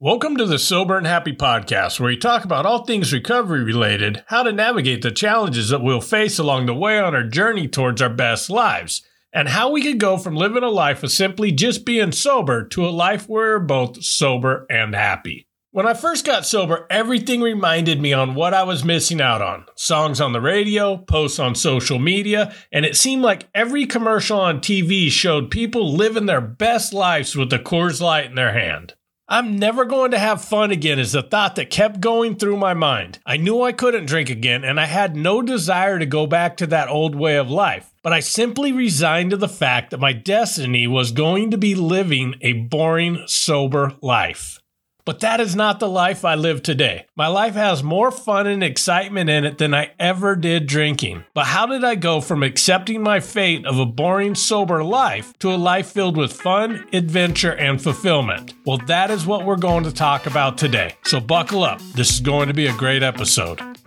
Welcome to the Sober and Happy podcast, where we talk about all things recovery related, how to navigate the challenges that we'll face along the way on our journey towards our best lives, and how we can go from living a life of simply just being sober to a life where we're both sober and happy. When I first got sober, everything reminded me on what I was missing out on. Songs on the radio, posts on social media, and it seemed like every commercial on TV showed people living their best lives with a Coors Light in their hand. I'm never going to have fun again is the thought that kept going through my mind. I knew I couldn't drink again, and I had no desire to go back to that old way of life. But I simply resigned to the fact that my destiny was going to be living a boring, sober life. But that is not the life I live today. My life has more fun and excitement in it than I ever did drinking. But how did I go from accepting my fate of a boring, sober life to a life filled with fun, adventure, and fulfillment? Well, that is what we're going to talk about today. So buckle up. This is going to be a great episode.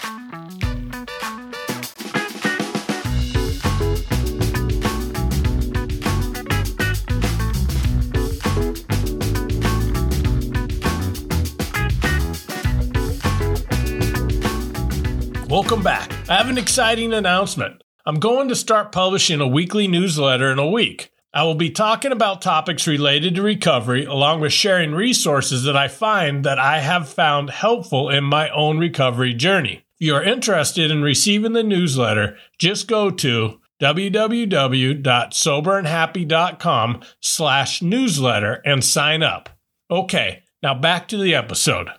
Welcome back. I have an exciting announcement. I'm going to start publishing a weekly newsletter in a week. I will be talking about topics related to recovery along with sharing resources that I find that I have found helpful in my own recovery journey. If you are interested in receiving the newsletter, just go to www.soberandhappy.com slash newsletter and sign up. Okay, now back to the episode.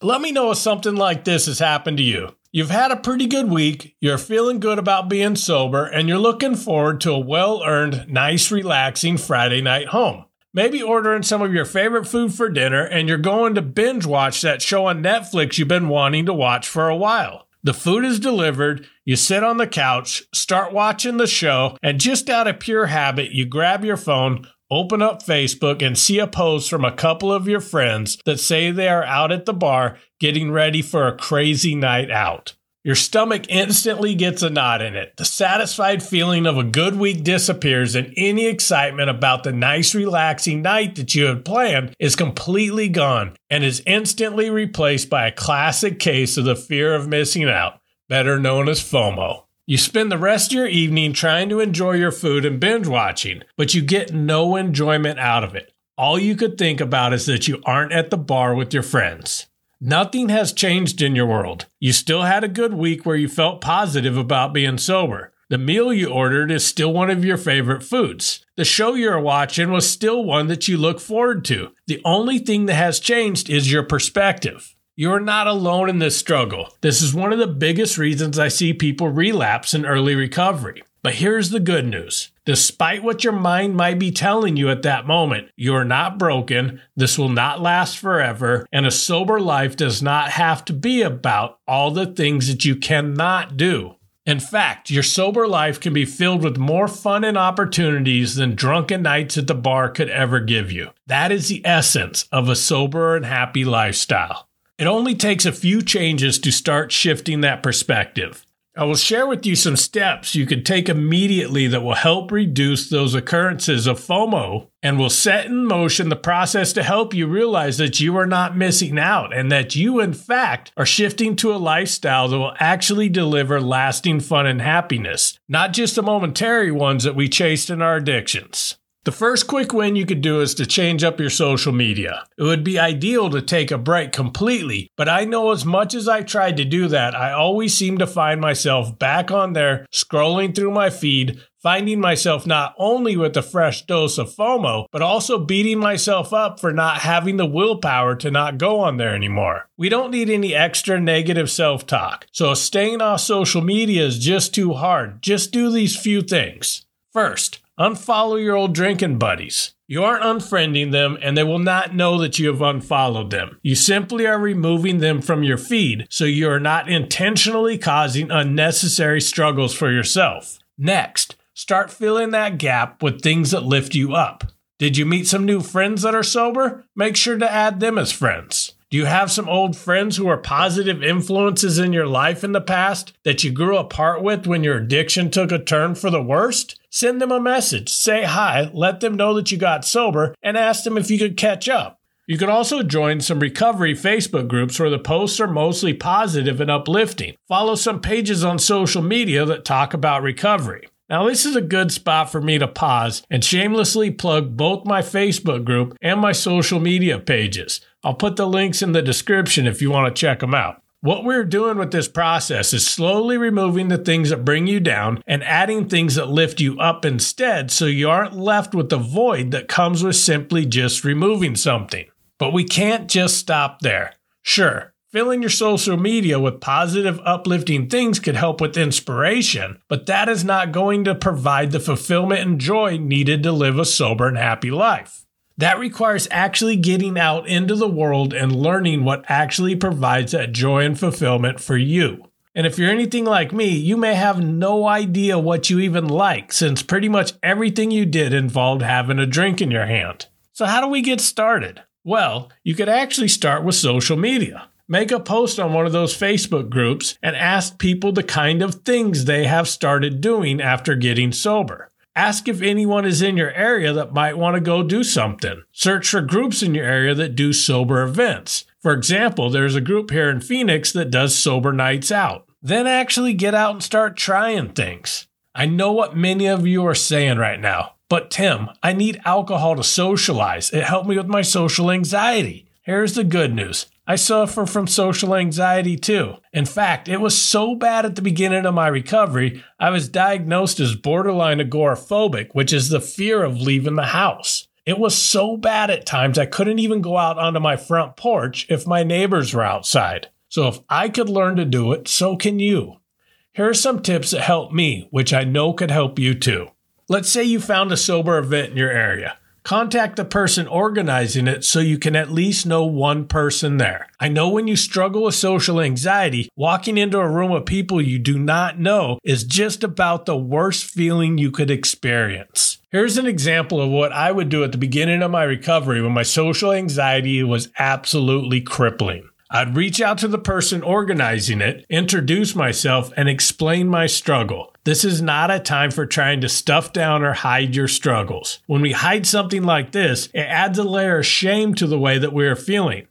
Let me know if something like this has happened to you. You've had a pretty good week, you're feeling good about being sober, and you're looking forward to a well earned, nice, relaxing Friday night home. Maybe ordering some of your favorite food for dinner, and you're going to binge watch that show on Netflix you've been wanting to watch for a while. The food is delivered, you sit on the couch, start watching the show, and just out of pure habit, you grab your phone, open up Facebook and see a post from a couple of your friends that say they are out at the bar getting ready for a crazy night out. Your stomach instantly gets a knot in it. The satisfied feeling of a good week disappears, and any excitement about the nice, relaxing night that you had planned is completely gone and is instantly replaced by a classic case of the fear of missing out, better known as FOMO. You spend the rest of your evening trying to enjoy your food and binge watching, but you get no enjoyment out of it. All you could think about is that you aren't at the bar with your friends. Nothing has changed in your world. You still had a good week where you felt positive about being sober. The meal you ordered is still one of your favorite foods. The show you're watching was still one that you look forward to. The only thing that has changed is your perspective. You are not alone in this struggle. This is one of the biggest reasons I see people relapse in early recovery. But here's the good news. Despite what your mind might be telling you at that moment, you are not broken, this will not last forever, and a sober life does not have to be about all the things that you cannot do. In fact, your sober life can be filled with more fun and opportunities than drunken nights at the bar could ever give you. That is the essence of a sober and happy lifestyle. It only takes a few changes to start shifting that perspective. I will share with you some steps you can take immediately that will help reduce those occurrences of FOMO and will set in motion the process to help you realize that you are not missing out and that you, in fact, are shifting to a lifestyle that will actually deliver lasting fun and happiness, not just the momentary ones that we chased in our addictions. The first quick win you could do is to change up your social media. It would be ideal to take a break completely, but I know as much as I tried to do that, I always seem to find myself back on there scrolling through my feed, finding myself not only with a fresh dose of FOMO, but also beating myself up for not having the willpower to not go on there anymore. We don't need any extra negative self talk. So staying off social media is just too hard. Just do these few things. First, Unfollow your old drinking buddies. You aren't unfriending them, and they will not know that you have unfollowed them. You simply are removing them from your feed, so you are not intentionally causing unnecessary struggles for yourself. Next, start filling that gap with things that lift you up. Did you meet some new friends that are sober? Make sure to add them as friends. Do you have some old friends who are positive influences in your life in the past that you grew apart with when your addiction took a turn for the worst? Send them a message, say hi, let them know that you got sober, and ask them if you could catch up. You can also join some recovery Facebook groups where the posts are mostly positive and uplifting. Follow some pages on social media that talk about recovery. Now, this is a good spot for me to pause and shamelessly plug both my Facebook group and my social media pages. I'll put the links in the description if you want to check them out. What we're doing with this process is slowly removing the things that bring you down and adding things that lift you up instead so you aren't left with the void that comes with simply just removing something. But we can't just stop there. Sure, filling your social media with positive, uplifting things could help with inspiration, but that is not going to provide the fulfillment and joy needed to live a sober and happy life. That requires actually getting out into the world and learning what actually provides that joy and fulfillment for you. And if you're anything like me, you may have no idea what you even like, since pretty much everything you did involved having a drink in your hand. So, how do we get started? Well, you could actually start with social media. Make a post on one of those Facebook groups and ask people the kind of things they have started doing after getting sober. Ask if anyone is in your area that might want to go do something. Search for groups in your area that do sober events. For example, there's a group here in Phoenix that does sober nights out. Then actually get out and start trying things. I know what many of you are saying right now, but Tim, I need alcohol to socialize. It helped me with my social anxiety. Here's the good news I suffer from social anxiety too. In fact, it was so bad at the beginning of my recovery, I was diagnosed as borderline agoraphobic, which is the fear of leaving the house. It was so bad at times I couldn't even go out onto my front porch if my neighbors were outside. So if I could learn to do it, so can you. Here are some tips that helped me, which I know could help you too. Let's say you found a sober event in your area. Contact the person organizing it so you can at least know one person there. I know when you struggle with social anxiety, walking into a room of people you do not know is just about the worst feeling you could experience. Here's an example of what I would do at the beginning of my recovery when my social anxiety was absolutely crippling. I'd reach out to the person organizing it, introduce myself, and explain my struggle. This is not a time for trying to stuff down or hide your struggles. When we hide something like this, it adds a layer of shame to the way that we are feeling.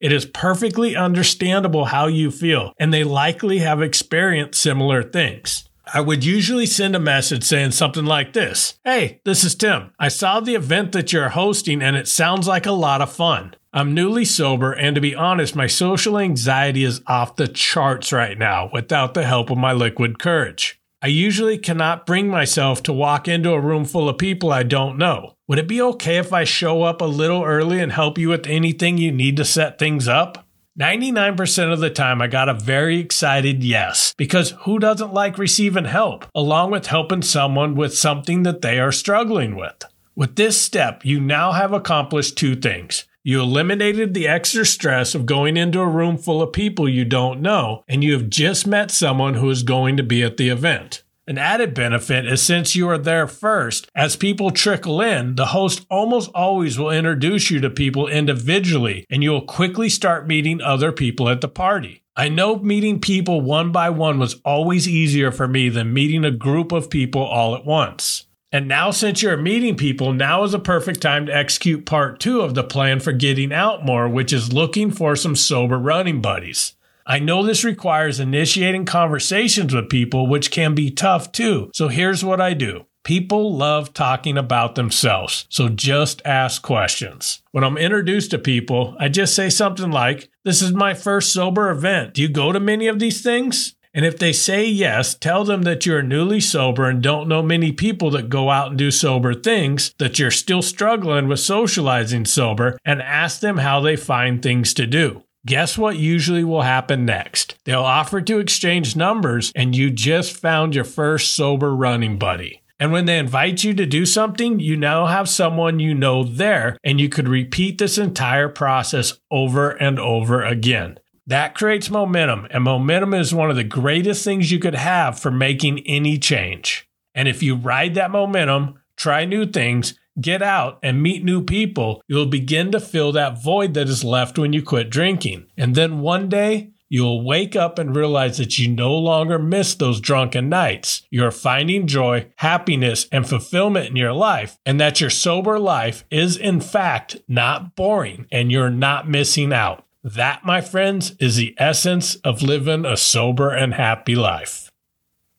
It is perfectly understandable how you feel, and they likely have experienced similar things. I would usually send a message saying something like this Hey, this is Tim. I saw the event that you're hosting and it sounds like a lot of fun. I'm newly sober, and to be honest, my social anxiety is off the charts right now without the help of my liquid courage. I usually cannot bring myself to walk into a room full of people I don't know. Would it be okay if I show up a little early and help you with anything you need to set things up? 99% of the time, I got a very excited yes, because who doesn't like receiving help, along with helping someone with something that they are struggling with? With this step, you now have accomplished two things. You eliminated the extra stress of going into a room full of people you don't know, and you have just met someone who is going to be at the event. An added benefit is since you are there first, as people trickle in, the host almost always will introduce you to people individually, and you will quickly start meeting other people at the party. I know meeting people one by one was always easier for me than meeting a group of people all at once. And now, since you're meeting people, now is a perfect time to execute part two of the plan for getting out more, which is looking for some sober running buddies. I know this requires initiating conversations with people, which can be tough too. So here's what I do. People love talking about themselves, so just ask questions. When I'm introduced to people, I just say something like, This is my first sober event. Do you go to many of these things? And if they say yes, tell them that you're newly sober and don't know many people that go out and do sober things, that you're still struggling with socializing sober, and ask them how they find things to do. Guess what usually will happen next? They'll offer to exchange numbers, and you just found your first sober running buddy. And when they invite you to do something, you now have someone you know there, and you could repeat this entire process over and over again. That creates momentum, and momentum is one of the greatest things you could have for making any change. And if you ride that momentum, try new things, get out, and meet new people, you'll begin to fill that void that is left when you quit drinking. And then one day, you'll wake up and realize that you no longer miss those drunken nights. You're finding joy, happiness, and fulfillment in your life, and that your sober life is, in fact, not boring and you're not missing out. That, my friends, is the essence of living a sober and happy life.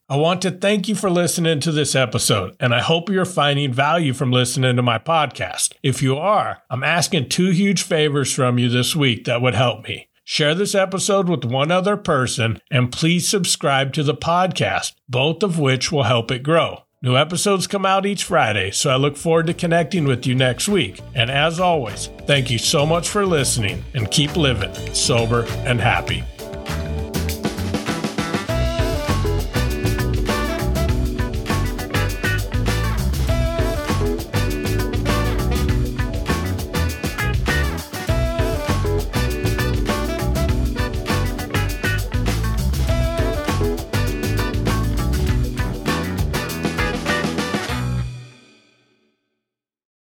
I want to thank you for listening to this episode, and I hope you're finding value from listening to my podcast. If you are, I'm asking two huge favors from you this week that would help me. Share this episode with one other person, and please subscribe to the podcast, both of which will help it grow. New episodes come out each Friday, so I look forward to connecting with you next week. And as always, thank you so much for listening and keep living sober and happy.